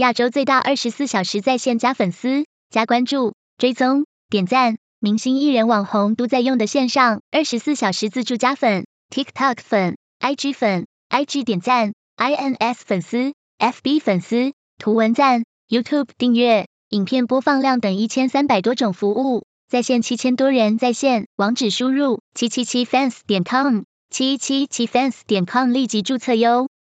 亚洲最大二十四小时在线加粉丝加关注追踪点赞明星艺人网红都在用的线上二十四小时自助加粉 tiktok 粉 ig 粉 ig 点赞 ins 粉丝 fb 粉丝图文赞 youtube 订阅影片播放量等一千三百多种服务在线七千多人在线网址输入七七七 fans 点 com 七七七 fans 点 com 立即注册哟